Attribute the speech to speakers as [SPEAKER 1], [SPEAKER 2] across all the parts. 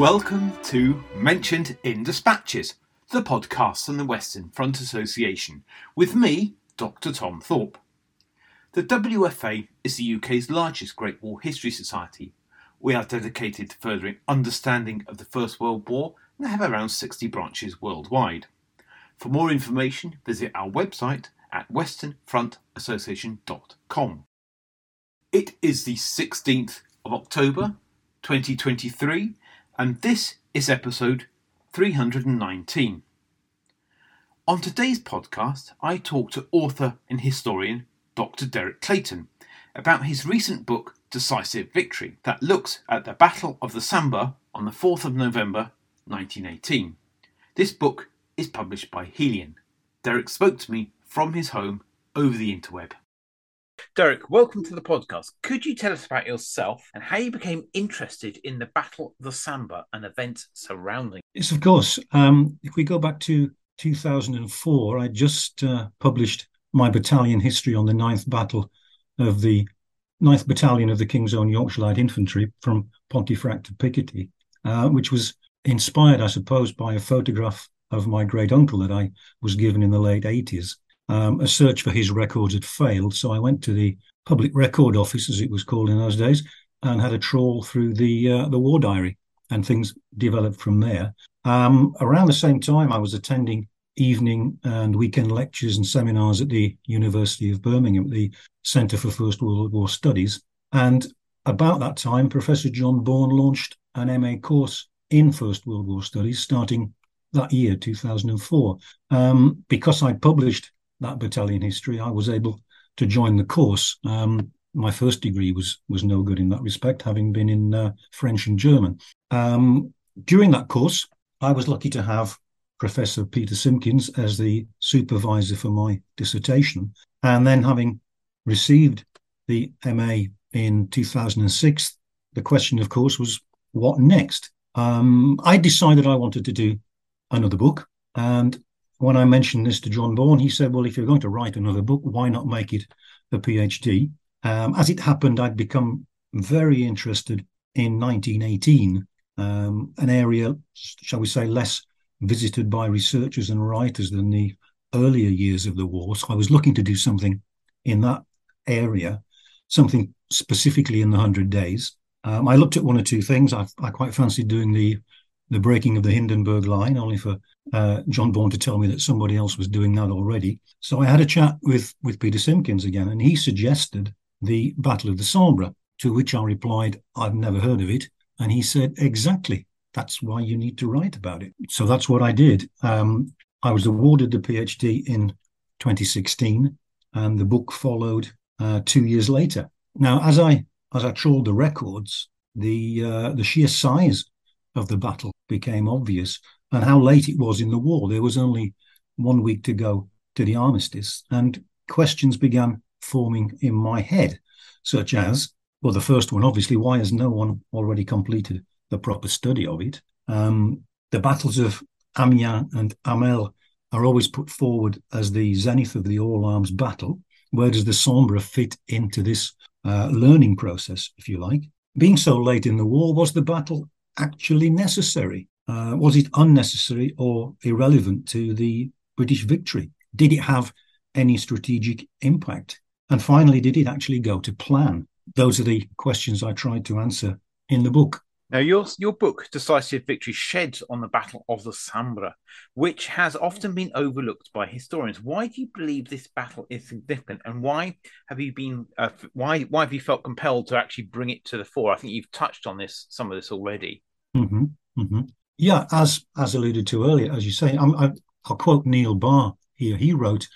[SPEAKER 1] Welcome to Mentioned in Dispatches, the podcast from the Western Front Association, with me, Dr. Tom Thorpe. The WFA is the UK's largest Great War History Society. We are dedicated to furthering understanding of the First World War and have around 60 branches worldwide. For more information, visit our website at westernfrontassociation.com. It is the 16th of October 2023, and this is episode 319. On today's podcast, I talk to author and historian Dr. Derek Clayton about his recent book Decisive Victory that looks at the Battle of the Sambre on the 4th of November 1918. This book is published by Helion. Derek spoke to me from his home over the interweb. Derek, welcome to the podcast. Could you tell us about yourself and how you became interested in the Battle of the Sambre and events surrounding?
[SPEAKER 2] Yes, of course. Um, if we go back to 2004, I just uh, published my battalion history on the 9th Battle of the 9th Battalion of the King's Own Yorkshire Light Infantry from Pontefract to Picardy, uh, which was inspired, I suppose, by a photograph of my great uncle that I was given in the late 80s. Um, a search for his records had failed, so I went to the Public Record Office, as it was called in those days, and had a trawl through the uh, the war diary, and things developed from there. Um, around the same time, I was attending evening and weekend lectures and seminars at the University of Birmingham, the Centre for First World War Studies, and about that time, Professor John Bourne launched an MA course in First World War Studies, starting that year, 2004. Um, because I published that battalion history, I was able to join the course. Um, my first degree was was no good in that respect, having been in uh, French and German. Um, during that course, I was lucky to have Professor Peter Simkins as the supervisor for my dissertation, and then having received the MA in 2006, the question, of course, was what next? Um, I decided I wanted to do another book. And when I mentioned this to John Bourne, he said, Well, if you're going to write another book, why not make it a PhD? Um, as it happened, I'd become very interested in 1918, um, an area, shall we say, less visited by researchers and writers than the earlier years of the war. So I was looking to do something in that area, something specifically in the 100 days. Um, I looked at one or two things. I, I quite fancied doing the the breaking of the Hindenburg line, only for uh, John Bourne to tell me that somebody else was doing that already. So I had a chat with with Peter Simkins again, and he suggested the Battle of the Sambre, to which I replied, "I've never heard of it," and he said, "Exactly. That's why you need to write about it." So that's what I did. Um, I was awarded the PhD in 2016, and the book followed uh, two years later. Now, as I as I trawled the records, the uh, the sheer size of the battle became obvious and how late it was in the war. There was only one week to go to the armistice, and questions began forming in my head, such as well, the first one, obviously, why has no one already completed the proper study of it? Um, the battles of Amiens and Hamel are always put forward as the zenith of the all arms battle. Where does the Sambre fit into this uh, learning process, if you like? Being so late in the war, was the battle actually necessary? Uh, was it unnecessary or irrelevant to the British victory? Did it have any strategic impact? And finally, did it actually go to plan? Those are the questions I tried to answer in the book.
[SPEAKER 1] Now, your your book, Decisive Victory, sheds on the Battle of the Sambre, which has often been overlooked by historians. Why do you believe this battle is significant, and why have you been uh, why why have you felt compelled to actually bring it to the fore? I think you've touched on this some of this already.
[SPEAKER 2] Mm-hmm, mm-hmm. Yeah, as as alluded to earlier, as you say, I'm, I, I'll quote Niall Barr here. He wrote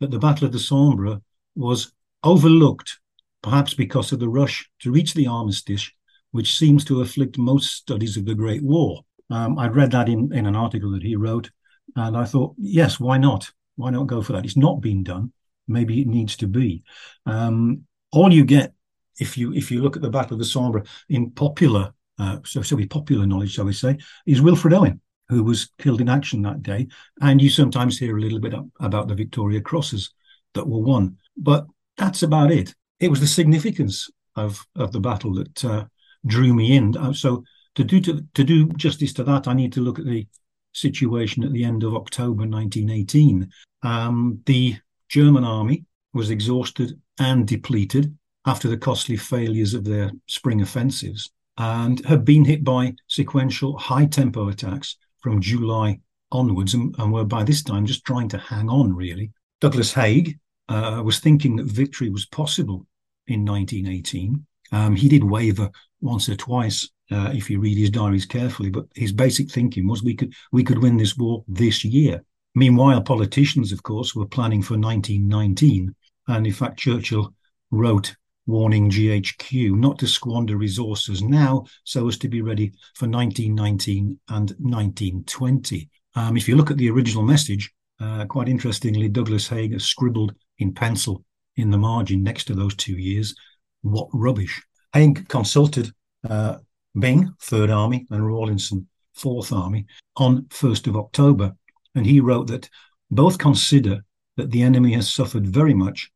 [SPEAKER 2] that the Battle of the Sambre was overlooked, perhaps because of the rush to reach the armistice which seems to afflict most studies of the Great War. Um, I read that in, in an article that he wrote, and I thought, yes, why not? Why not go for that? It's not been done. Maybe it needs to be. Um, all you get if you if you look at the Battle of the Sambre in popular, uh, so so with popular knowledge, shall we say, is Wilfred Owen, who was killed in action that day, and you sometimes hear a little bit about the Victoria Crosses that were won, but that's about it. It was the significance of of the battle that uh, drew me in. Uh, so to do to, to do justice to that, I need to look at the situation at the end of October 1918. Um, the German army was exhausted and depleted after the costly failures of their spring offensives and had been hit by sequential high tempo attacks from July onwards and, and, were by this time just trying to hang on, really. Douglas Haig uh, was thinking that victory was possible in 1918. Um, he did waver once or twice, uh, if you read his diaries carefully, but his basic thinking was we could we could win this war this year. Meanwhile, politicians, of course, were planning for 1919, and in fact, Churchill wrote warning GHQ not to squander resources now so as to be ready for 1919 and 1920. Um, if you look at the original message, uh, quite interestingly, Douglas Haig scribbled in pencil in the margin next to those two years, what rubbish. Haig consulted uh, Byng, Third Army, and Rawlinson, Fourth Army, on 1st of October, and he wrote that both consider that the enemy has suffered very much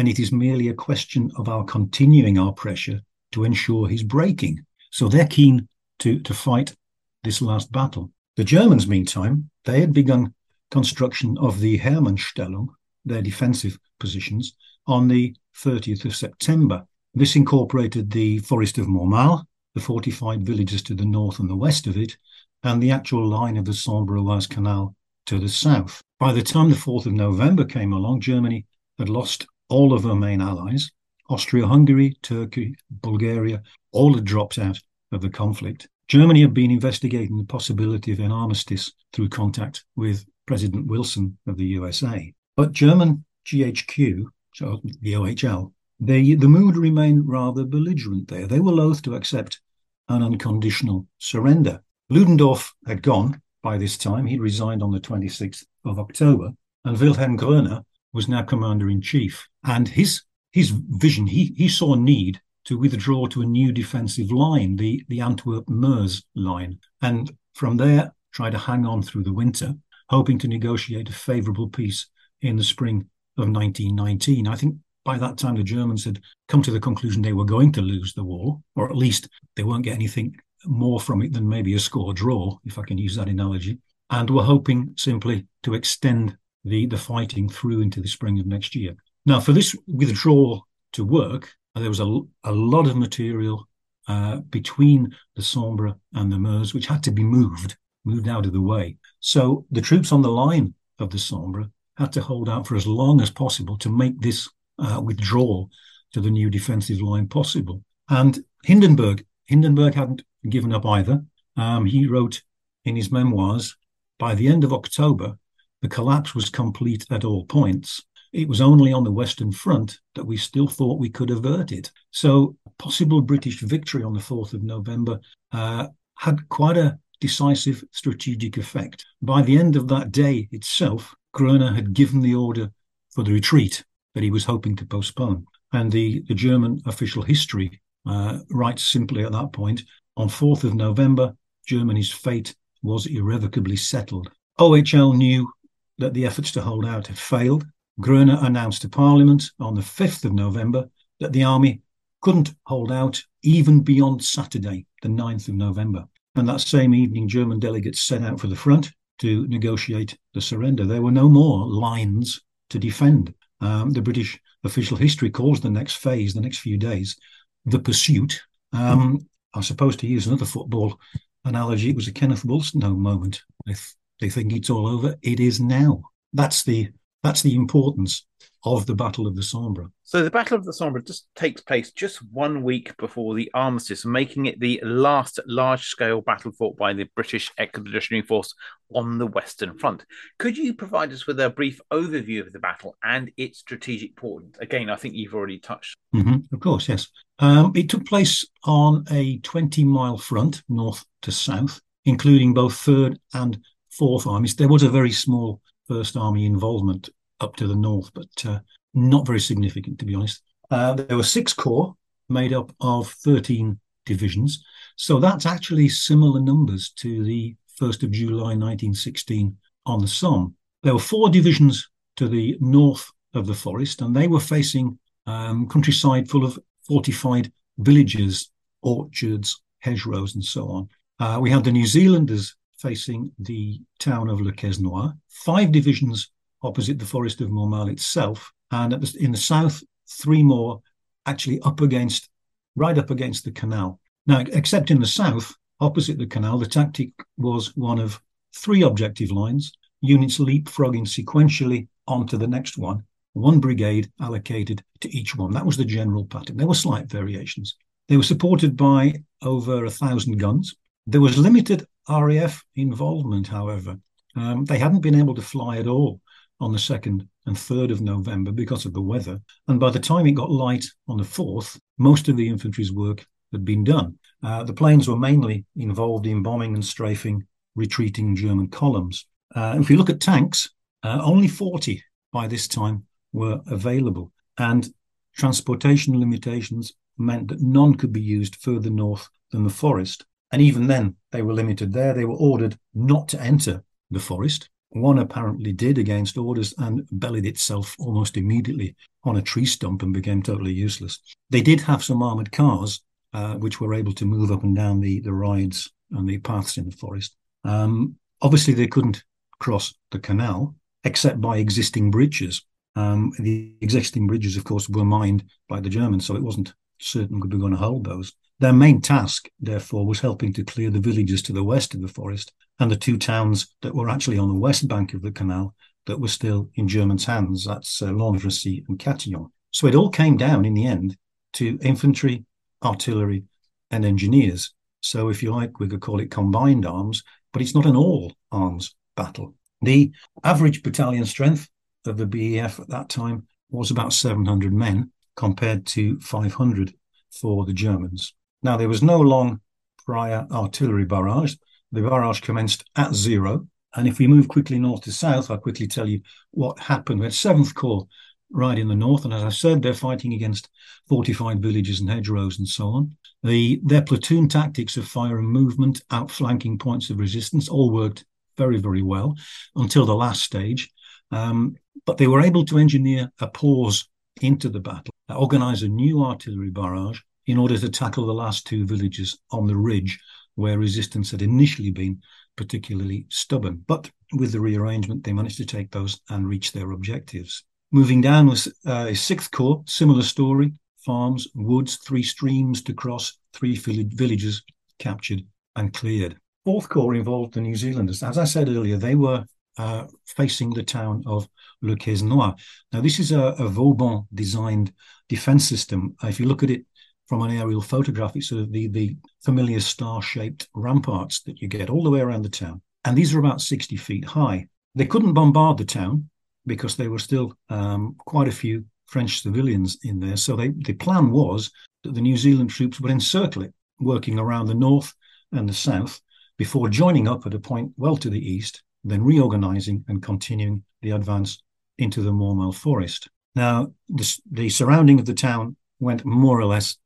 [SPEAKER 2] and it is merely a question of our continuing our pressure to ensure his breaking. So they're keen to, to fight this last battle. The Germans, meantime, they had begun construction of the Hermannstellung, their defensive positions, on the 30th of September. This incorporated the forest of Mormal, the fortified villages to the north and the west of it, and the actual line of the Sambre-Oise Canal to the south. By the time the 4th of November came along, Germany had lost all of her main allies. Austria Hungary, Turkey, Bulgaria, all had dropped out of the conflict. Germany had been investigating the possibility of an armistice through contact with President Wilson of the USA. But German GHQ, so the OHL, they, the mood remained rather belligerent there. They were loath to accept an unconditional surrender. Ludendorff had gone by this time. He'd resigned on the 26th of October, and Wilhelm Groener was now commander in chief. And his his vision, he, he saw need to withdraw to a new defensive line, the, the Antwerp Meuse line, and from there try to hang on through the winter, hoping to negotiate a favorable peace in the spring of 1919. I think by that time the Germans had come to the conclusion they were going to lose the war, or at least they won't get anything more from it than maybe a score draw, if I can use that analogy, and were hoping simply to extend the, the fighting through into the spring of next year. Now, for this withdrawal to work, there was a, a lot of material uh, between the Sambre and the Meuse, which had to be moved, moved out of the way. So the troops on the line of the Sambre had to hold out for as long as possible to make this uh, withdrawal to the new defensive line possible. And Hindenburg, Hindenburg hadn't given up either. Um, he wrote in his memoirs, by the end of October, the collapse was complete at all points. It was only on the Western Front that we still thought we could avert it. So, possible British victory on the 4th of November uh, had quite a decisive strategic effect. By the end of that day itself, Groener had given the order for the retreat that he was hoping to postpone. And the, the German official history uh, writes simply at that point on 4th of November, Germany's fate was irrevocably settled. OHL knew that the efforts to hold out had failed. Groener announced to Parliament on the 5th of November that the army couldn't hold out even beyond Saturday, the 9th of November. And that same evening, German delegates set out for the front to negotiate the surrender. There were no more lines to defend. Um, the British official history calls the next phase, the next few days, the pursuit. Um, I suppose to use another football analogy, it was a Kenneth Wolstenholme moment. If they think it's all over. It is now. That's the that's the importance of the Battle of the Sambre.
[SPEAKER 1] So the Battle of the Sambre just takes place just one week before the armistice, making it the last large-scale battle fought by the British Expeditionary Force on the Western Front. Could you provide us with a brief overview of the battle and its strategic importance? Again, I think you've already touched.
[SPEAKER 2] Mm-hmm. Of course, yes. Um, it took place on a 20-mile front, north to south, including both third and Fourth Armies. There was a very small First Army involvement up to the north, but uh, not very significant, to be honest. Uh, there were six corps made up of 13 divisions. So that's actually similar numbers to the 1st of July 1916 on the Somme. There were four divisions to the north of the forest, and they were facing um, countryside full of fortified villages, orchards, hedgerows, and so on. Uh, we had the New Zealanders facing the town of Le Quesnoy, five divisions opposite the forest of Mormal itself, and in the south, three more actually up against, right up against the canal. Now, except in the south, opposite the canal, the tactic was one of three objective lines, units leapfrogging sequentially onto the next one, one brigade allocated to each one. That was the general pattern. There were slight variations. They were supported by over a thousand guns. There was limited RAF involvement, however. Um, they hadn't been able to fly at all on the 2nd and 3rd of November because of the weather. And by the time it got light on the 4th, most of the infantry's work had been done. Uh, the planes were mainly involved in bombing and strafing retreating German columns. Uh, if you look at tanks, uh, only 40 by this time were available. And transportation limitations meant that none could be used further north than the forest. And even then, they were limited there. They were ordered not to enter the forest. One apparently did against orders and bellied itself almost immediately on a tree stump and became totally useless. They did have some armored cars, uh, which were able to move up and down the, the rides and the paths in the forest. Um, obviously, they couldn't cross the canal except by existing bridges. Um, the existing bridges, of course, were mined by the Germans, so it wasn't certain we were going to hold those. Their main task, therefore, was helping to clear the villages to the west of the forest and the two towns that were actually on the west bank of the canal that were still in Germans' hands. That's uh, Landrecies and Catillon. So it all came down in the end to infantry, artillery, and engineers. So, if you like, we could call it combined arms, but it's not an all arms battle. The average battalion strength of the BEF at that time was about 700 men compared to 500 for the Germans. Now, there was no long prior artillery barrage. The barrage commenced at zero. And if we move quickly north to south, I'll quickly tell you what happened. We had 7th Corps right in the north. And as I said, they're fighting against fortified villages and hedgerows and so on. The, their platoon tactics of fire and movement, outflanking points of resistance, all worked very, very well until the last stage. Um, but they were able to engineer a pause into the battle, organize a new artillery barrage in order to tackle the last two villages on the ridge where resistance had initially been particularly stubborn. But with the rearrangement, they managed to take those and reach their objectives. Moving down was uh, a sixth corps, similar story farms, woods, three streams to cross, three villages captured and cleared. Fourth Corps involved the New Zealanders. As I said earlier, they were uh, facing the town of Le Quesnoy. Now, this is a, a Vauban designed defense system. if you look at it from an aerial photograph, it's sort of the, the familiar star shaped ramparts that you get all the way around the town. And these are about 60 feet high. They couldn't bombard the town because there were still um, quite a few French civilians in there. So they, the plan was that the New Zealand troops would encircle it, working around the north and the south before joining up at a point well to the east, then reorganizing and continuing the advance into the Mormal forest. Now, the, the surrounding of the town went more or less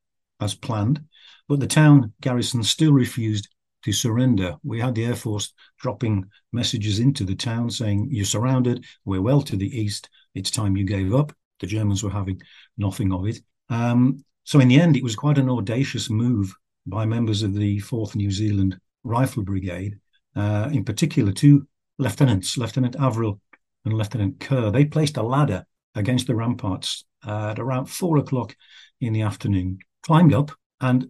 [SPEAKER 2] as planned, but the town garrison still refused to surrender. We had the Air Force dropping messages into the town saying, You're surrounded, we're well to the east, it's time you gave up. The Germans were having nothing of it. Um, so, in the end, it was quite an audacious move by members of the 4th New Zealand Rifle Brigade, uh, in particular, two lieutenants, Lieutenant Averill and Lieutenant Kerr. They placed a ladder against the ramparts uh, at around four o'clock in the afternoon, climbed up, and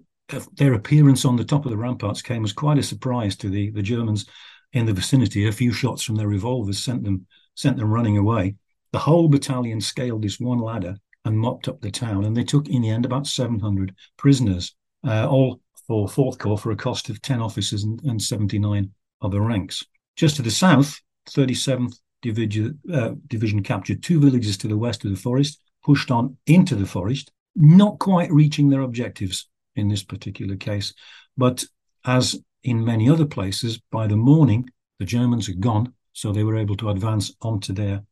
[SPEAKER 2] their appearance on the top of the ramparts came as quite a surprise to the, the Germans in the vicinity. A few shots from their revolvers sent them sent them running away. The whole battalion scaled this one ladder and mopped up the town, and they took in the end about 700 prisoners, uh, all for Fourth Corps for a cost of 10 officers and, and 79 other ranks. Just to the south, 37th Division, uh, Division captured two villages to the west of the forest, pushed on into the forest, not quite reaching their objectives in this particular case. But as in many other places, by the morning, the Germans had gone, so they were able to advance onto their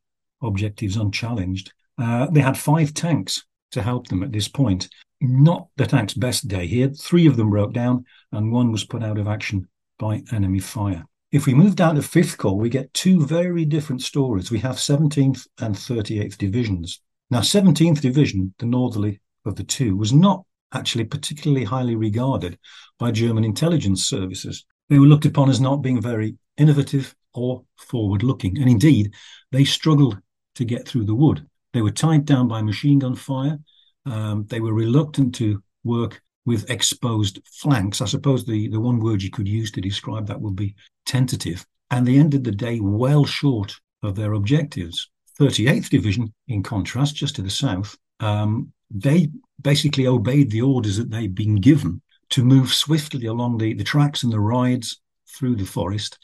[SPEAKER 2] objectives unchallenged. Uh, they had five tanks to help them at this point. Not the tank's best day here. Three of them broke down, and one was put out of action by enemy fire. If we move down to Fifth Corps, we get two very different stories. We have 17th and 38th Divisions. Now, 17th Division, the northerly of the two, was not actually particularly highly regarded by German intelligence services. They were looked upon as not being very innovative or forward looking. And indeed, they struggled to get through the wood. They were tied down by machine gun fire. Um, they were reluctant to work with exposed flanks. I suppose the, the one word you could use to describe that would be tentative. And they ended the day well short of their objectives. 38th Division, in contrast, just to the south, um, they basically obeyed the orders that they'd been given to move swiftly along the, the tracks and the rides through the forest,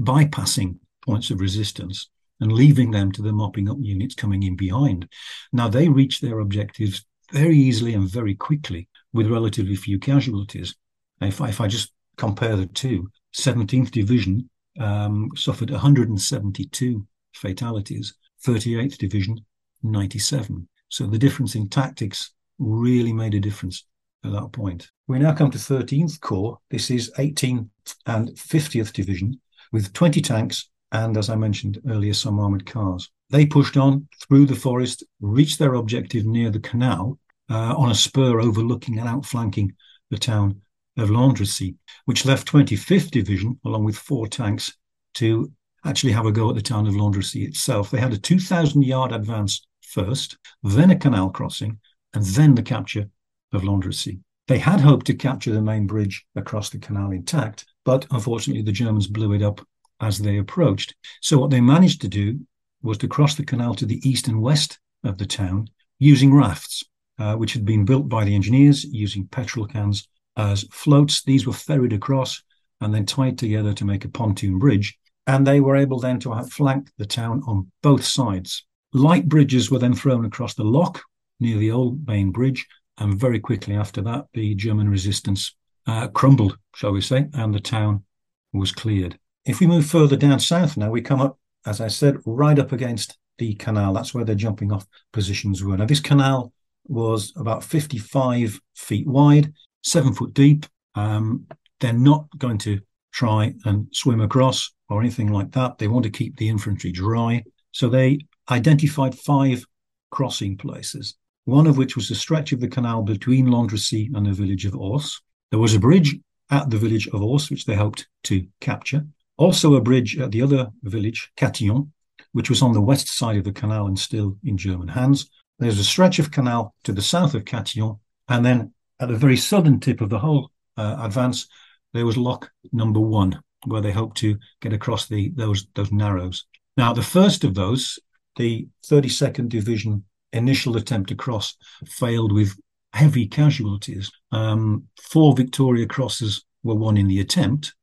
[SPEAKER 2] bypassing points of resistance and leaving them to the mopping up units coming in behind. Now, they reached their objectives very easily and very quickly with relatively few casualties. If I, if I just compare the two, 17th Division um, suffered 172 fatalities, 38th Division 97. So the difference in tactics really made a difference at that point. We now come to 13th Corps. This is 18th and 50th Division with 20 tanks and, as I mentioned earlier, some armoured cars. They pushed on through the forest, reached their objective near the canal uh, on a spur overlooking and outflanking the town of Landrecies, which left 25th Division, along with four tanks, to actually have a go at the town of Landrecies itself. They had a 2,000 yard advance first, then a canal crossing, and then the capture of Landrecies. They had hoped to capture the main bridge across the canal intact, but unfortunately the Germans blew it up as they approached. So what they managed to do was to cross the canal to the east and west of the town using rafts, uh, which had been built by the engineers using petrol cans as floats. These were ferried across and then tied together to make a pontoon bridge. And they were able then to outflank the town on both sides. Light bridges were then thrown across the lock near the old main bridge. And very quickly after that, the German resistance uh, crumbled, shall we say, and the town was cleared. If we move further down south now, we come up, as I said, right up against the canal. That's where their jumping off positions were. Now, this canal was about 55 feet wide, seven foot deep. Um, they're not going to try and swim across or anything like that. They want to keep the infantry dry. So they identified five crossing places, one of which was the stretch of the canal between Landrecies and the village of Ors. There was a bridge at the village of Ors, which they hoped to capture. Also, a bridge at the other village, Catillon, which was on the west side of the canal and still in German hands. There's a stretch of canal to the south of Catillon, and then at the very southern tip of the whole uh, advance, there was lock number one, where they hoped to get across the those those narrows. Now, the first of those, the 32nd Division initial attempt to cross, failed with heavy casualties. Um, four Victoria Crosses were won in the attempt,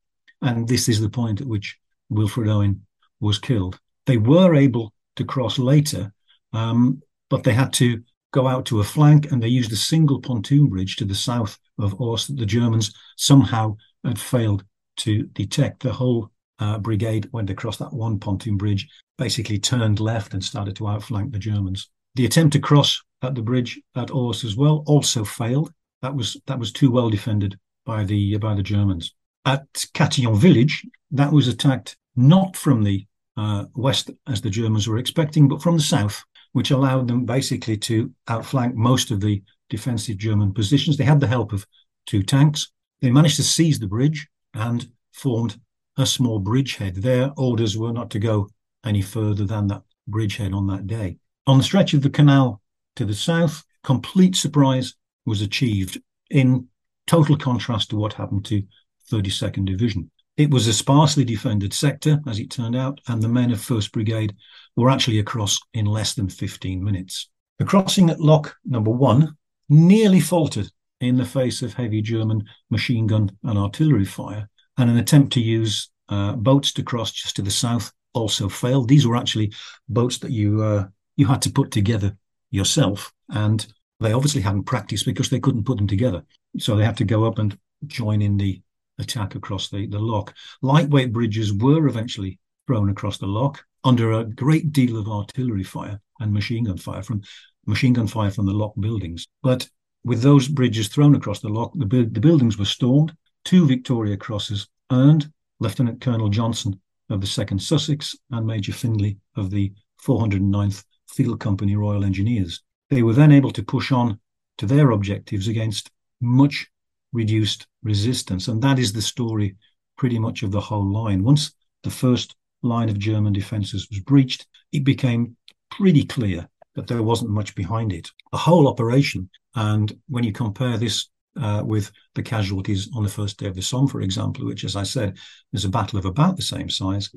[SPEAKER 2] and this is the point at which Wilfred Owen was killed. They were able to cross later, um, but they had to go out to a flank and they used a single pontoon bridge to the south of Ors that the Germans somehow had failed to detect. The whole uh, brigade went across that one pontoon bridge, basically turned left and started to outflank the Germans. The attempt to cross at the bridge at Ors as well also failed. That was that was too well defended by the by the Germans. At Catillon village, that was attacked not from the uh, west as the Germans were expecting, but from the south which allowed them basically to outflank most of the defensive German positions. They had the help of two tanks. They managed to seize the bridge and formed a small bridgehead. Their orders were not to go any further than that bridgehead on that day. On the stretch of the canal to the south, complete surprise was achieved in total contrast to what happened to 32nd Division. It was a sparsely defended sector, as it turned out, and the men of 1st Brigade were actually across in less than 15 minutes. The crossing at Lock number one nearly faltered in the face of heavy German machine gun and artillery fire, and an attempt to use uh, boats to cross just to the south also failed. These were actually boats that you uh, you had to put together yourself, and they obviously hadn't practiced because they couldn't put them together. So they had to go up and join in the attack across the, the lock. Lightweight bridges were eventually thrown across the lock under a great deal of artillery fire and machine gun fire from machine gun fire from the lock buildings. But with those bridges thrown across the lock, the, the buildings were stormed. Two Victoria Crosses earned. Lieutenant Colonel Johnson of the 2nd Sussex and Major Findlay of the 409th Field Company Royal Engineers. They were then able to push on to their objectives against much reduced resistance. And that is the story pretty much of the whole line. Once the first line of German defences was breached, it became pretty clear that there wasn't much behind it. The whole operation, and when you compare this uh, with the casualties on the first day of the Somme, for example, which, as I said, is a battle of about the same size,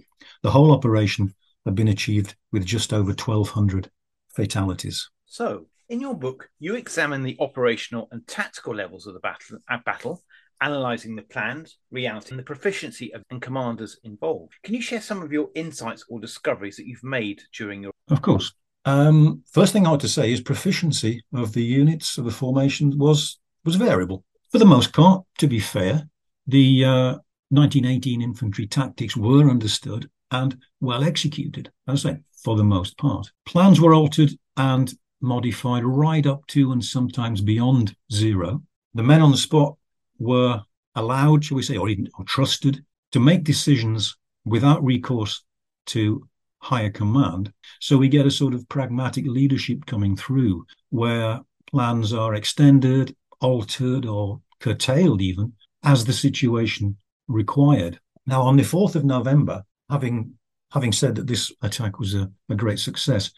[SPEAKER 2] the whole operation had been achieved with just over 1,200 fatalities.
[SPEAKER 1] So, in your book, you examine the operational and tactical levels of the battle, uh, battle analysing the plans, reality, and the proficiency of and commanders involved. Can you share some of your insights or discoveries that you've made during your?
[SPEAKER 2] Of course. Um, first thing I want to say is proficiency of the units of the formation was was variable for the most part. To be fair, the uh, 1918 infantry tactics were understood and well executed. As I say, for the most part, plans were altered and modified right up to and sometimes beyond zero. The men on the spot were allowed, shall we say, or even or trusted to make decisions without recourse to higher command. So we get a sort of pragmatic leadership coming through where plans are extended, altered, or curtailed even as the situation required. Now, on the 4th of November, having having said that this attack was a, a great success,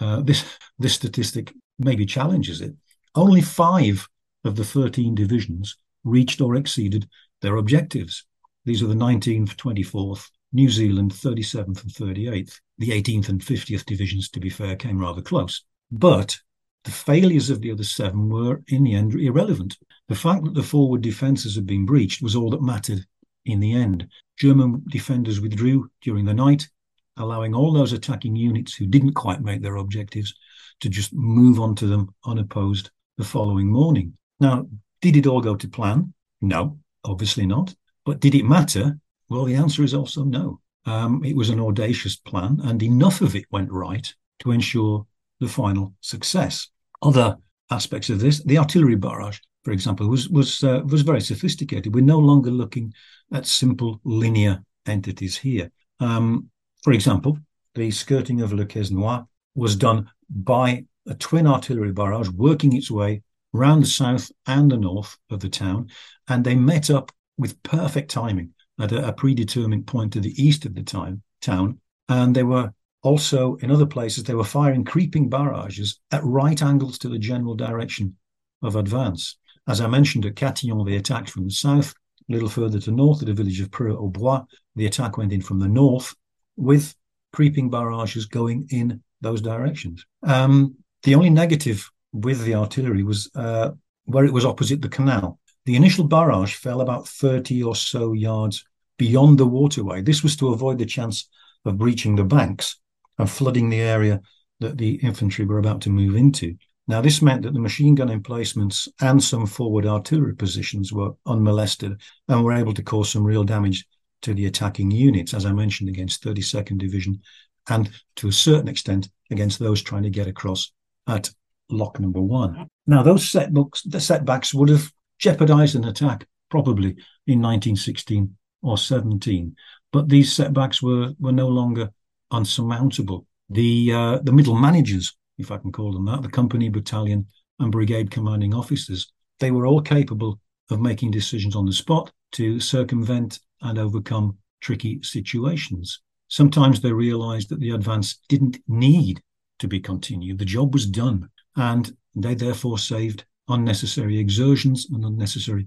[SPEAKER 2] uh, this this statistic maybe challenges it. Only five of the 13 divisions reached or exceeded their objectives. These are the 19th, 24th, New Zealand 37th and 38th. The 18th and 50th divisions, to be fair, came rather close. But the failures of the other seven were, in the end, irrelevant. The fact that the forward defences had been breached was all that mattered in the end. German defenders withdrew during the night, allowing all those attacking units who didn't quite make their objectives to just move on to them unopposed the following morning. Now, did it all go to plan? No, obviously not. But did it matter? Well, the answer is also no. Um, it was an audacious plan, and enough of it went right to ensure the final success. Other aspects of this, the artillery barrage, for example, was was uh, was very sophisticated. We're no longer looking at simple linear entities here. Um, for example, the skirting of Le Quesnoy was done by a twin artillery barrage working its way round the south and the north of the town, and they met up with perfect timing at a, a predetermined point to the east of the time, town. And they were also in other places, they were firing creeping barrages at right angles to the general direction of advance. As I mentioned, at Catillon, they attacked from the south. A little further to north, at the village of Preux au Bois, the attack went in from the north with creeping barrages going in those directions. Um, the only negative with the artillery was uh, where it was opposite the canal. The initial barrage fell about 30 or so yards beyond the waterway. This was to avoid the chance of breaching the banks and flooding the area that the infantry were about to move into. Now, this meant that the machine gun emplacements and some forward artillery positions were unmolested and were able to cause some real damage to the attacking units, as I mentioned, against 32nd Division and to a certain extent against those trying to get across at lock number one. Now, those setbacks, the setbacks would have jeopardized an attack probably in 1916 or 17, but these setbacks were, were no longer unsurmountable. The, uh, the middle managers, if I can call them that, the company, battalion, and brigade commanding officers, they were all capable of making decisions on the spot to circumvent and overcome tricky situations. Sometimes they realized that the advance didn't need to be continued. The job was done and they therefore saved unnecessary exertions and unnecessary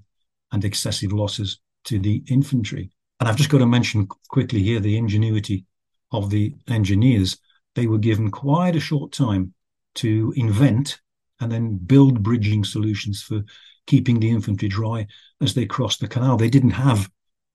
[SPEAKER 2] and excessive losses to the infantry. And I've just got to mention quickly here the ingenuity of the engineers. They were given quite a short time to invent and then build bridging solutions for keeping the infantry dry as they crossed the canal. They didn't have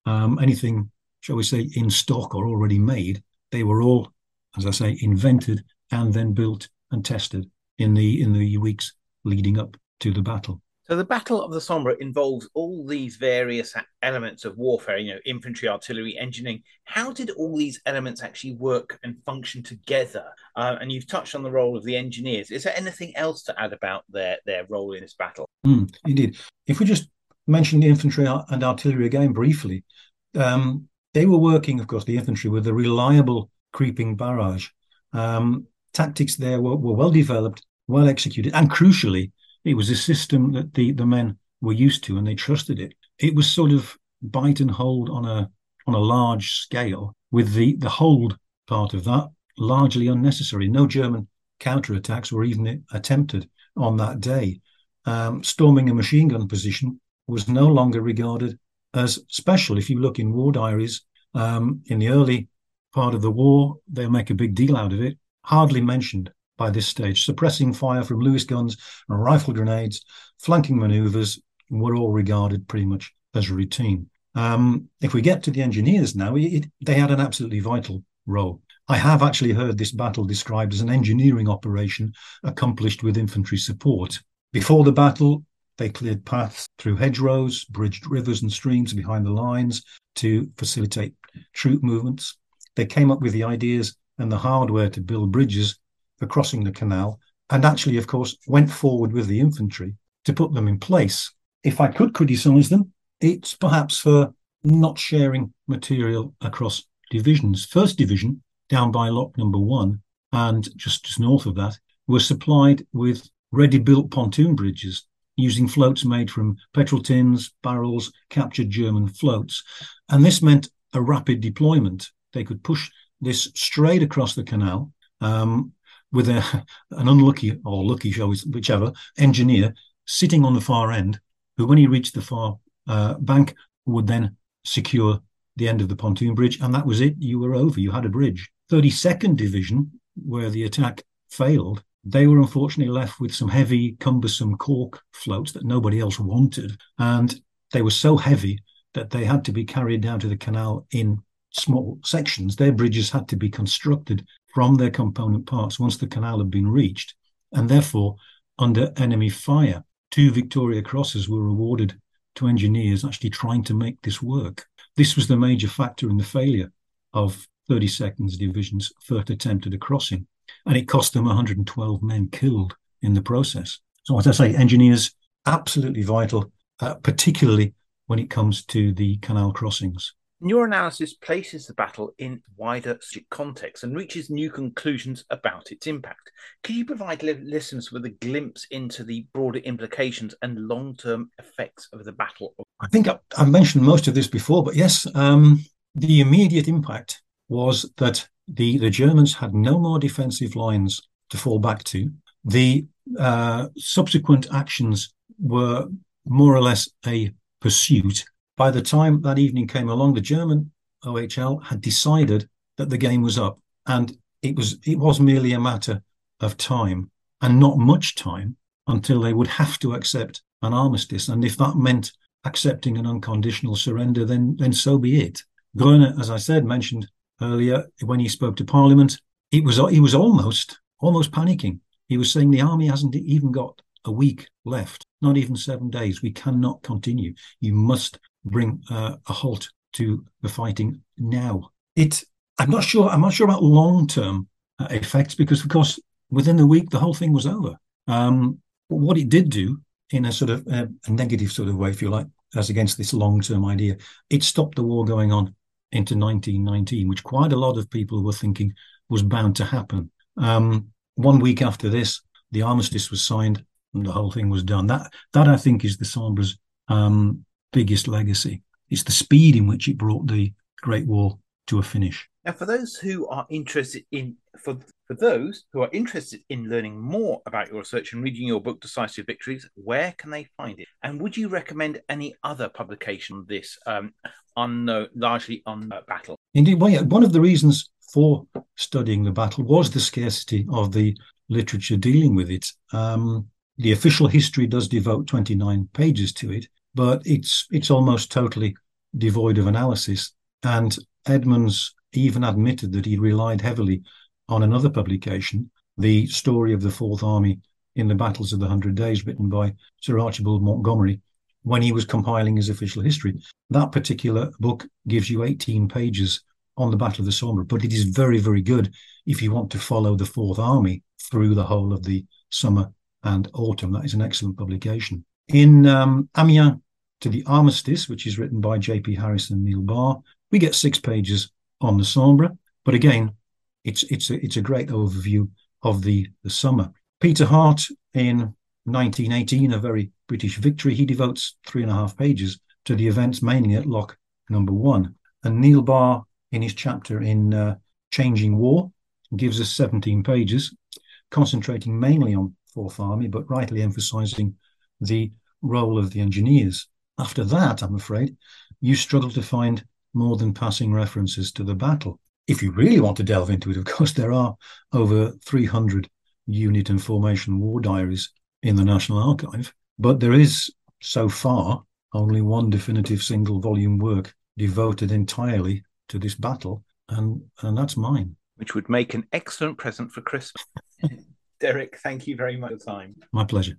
[SPEAKER 2] um, anything, shall we say, in stock or already made. They were all, as I say, invented and then built and tested in the in the weeks leading up to the battle.
[SPEAKER 1] So the Battle of the Somme involves all these various elements of warfare, you know, infantry, artillery, engineering. How did all these elements actually work and function together? Uh, and you've touched on the role of the engineers. Is there anything else to add about their their role in this battle?
[SPEAKER 2] Mm, indeed. If we just mention the infantry and artillery again briefly, um, they were working, of course, the infantry with a reliable creeping barrage. Um, tactics there were, were well developed well executed, and crucially, it was a system that the, the men were used to and they trusted it. It was sort of bite and hold on a on a large scale, with the, the hold part of that largely unnecessary. No German counterattacks were even attempted on that day. Um, storming a machine gun position was no longer regarded as special. If you look in war diaries, um, in the early part of the war, they'll make a big deal out of it, hardly mentioned by this stage. Suppressing fire from Lewis guns and rifle grenades, flanking maneuvers were all regarded pretty much as routine. Um, if we get to the engineers now, it, they had an absolutely vital role. I have actually heard this battle described as an engineering operation accomplished with infantry support. Before the battle, they cleared paths through hedgerows, bridged rivers and streams behind the lines to facilitate troop movements. They came up with the ideas and the hardware to build bridges for crossing the canal, and actually, of course, went forward with the infantry to put them in place. If I could criticise them, it's perhaps for not sharing material across divisions. First division, down by lock number one, and just, just north of that, were supplied with ready built pontoon bridges using floats made from petrol tins, barrels, captured German floats. And this meant a rapid deployment. They could push this straight across the canal um, with a, an unlucky or lucky, shall we, whichever, engineer sitting on the far end, who, when he reached the far uh, bank, would then secure the end of the pontoon bridge. And that was it. You were over. You had a bridge. 32nd Division, where the attack failed, they were unfortunately left with some heavy, cumbersome cork floats that nobody else wanted. And they were so heavy that they had to be carried down to the canal in small sections. Their bridges had to be constructed from their component parts once the canal had been reached, and therefore under enemy fire. Two Victoria Crosses were awarded to engineers actually trying to make this work. This was the major factor in the failure of 32nd Division's first attempt at a crossing and it cost them 112 men killed in the process. So, as I say, engineers absolutely vital, uh, particularly when it comes to the canal crossings.
[SPEAKER 1] Your analysis places the battle in wider context and reaches new conclusions about its impact. Could you provide li- listeners with a glimpse into the broader implications and long term effects of the battle?
[SPEAKER 2] I think I, have mentioned most of this before, but yes, um, the immediate impact was that the, the Germans had no more defensive lines to fall back to. The uh, subsequent actions were more or less a pursuit. By the time that evening came along, the German OHL had decided that the game was up, and it was it was merely a matter of time, and not much time until they would have to accept an armistice. And if that meant accepting an unconditional surrender, then then so be it. Groener, as I said, mentioned earlier when he spoke to Parliament. It was he was almost almost panicking. He was saying the army hasn't even got a week left, not even seven days. We cannot continue. You must bring uh, a halt to the fighting now. It. I'm not sure. I'm not sure about long term uh, effects because, of course, within the week the whole thing was over. Um, what it did do, in a sort of uh, a negative sort of way, if you like, as against this long term idea, it stopped the war going on into 1919, which quite a lot of people were thinking was bound to happen. Um, one week after this, the armistice was signed and the whole thing was done. That that I think is the Sambre's um, biggest legacy. It's the speed in which it brought the Great War to a finish.
[SPEAKER 1] Now, for those who are interested in for for those who are interested in learning more about your research and reading your book Decisive Victories, where can they find it? And would you recommend any other publication of this um, unknown, largely on uh, battle?
[SPEAKER 2] Indeed, well, yeah, one of the reasons for studying the battle was the scarcity of the literature dealing with it. Um, the official history does devote 29 pages to it, but it's it's almost totally devoid of analysis. And Edmonds even admitted that he relied heavily on another publication, the story of the Fourth Army in the Battles of the Hundred Days, written by Sir Archibald Montgomery, when he was compiling his official history. That particular book gives you 18 pages on the Battle of the Somme, but it is very, very good if you want to follow the Fourth Army through the whole of the summer and autumn. That is an excellent publication. In um, Amiens to the Armistice, which is written by J.P. Harris and Niall Barr, we get six pages on the Sambre. But again, it's it's a, it's a great overview of the, the summer. Peter Hart in 1918, a very British victory, he devotes three and a half pages to the events mainly at Lock number one. And Niall Barr, in his chapter in uh, Changing War, gives us 17 pages, concentrating mainly on Fourth Army, but rightly emphasizing the role of the engineers. After that, I'm afraid, you struggle to find more than passing references to the battle. If you really want to delve into it, of course, there are over 300 unit and formation war diaries in the National Archive, but there is so far only one definitive single volume work devoted entirely to this battle, and, and that's mine.
[SPEAKER 1] Which would make an excellent present for Christmas. Derek, thank you very much for your time.
[SPEAKER 2] My pleasure.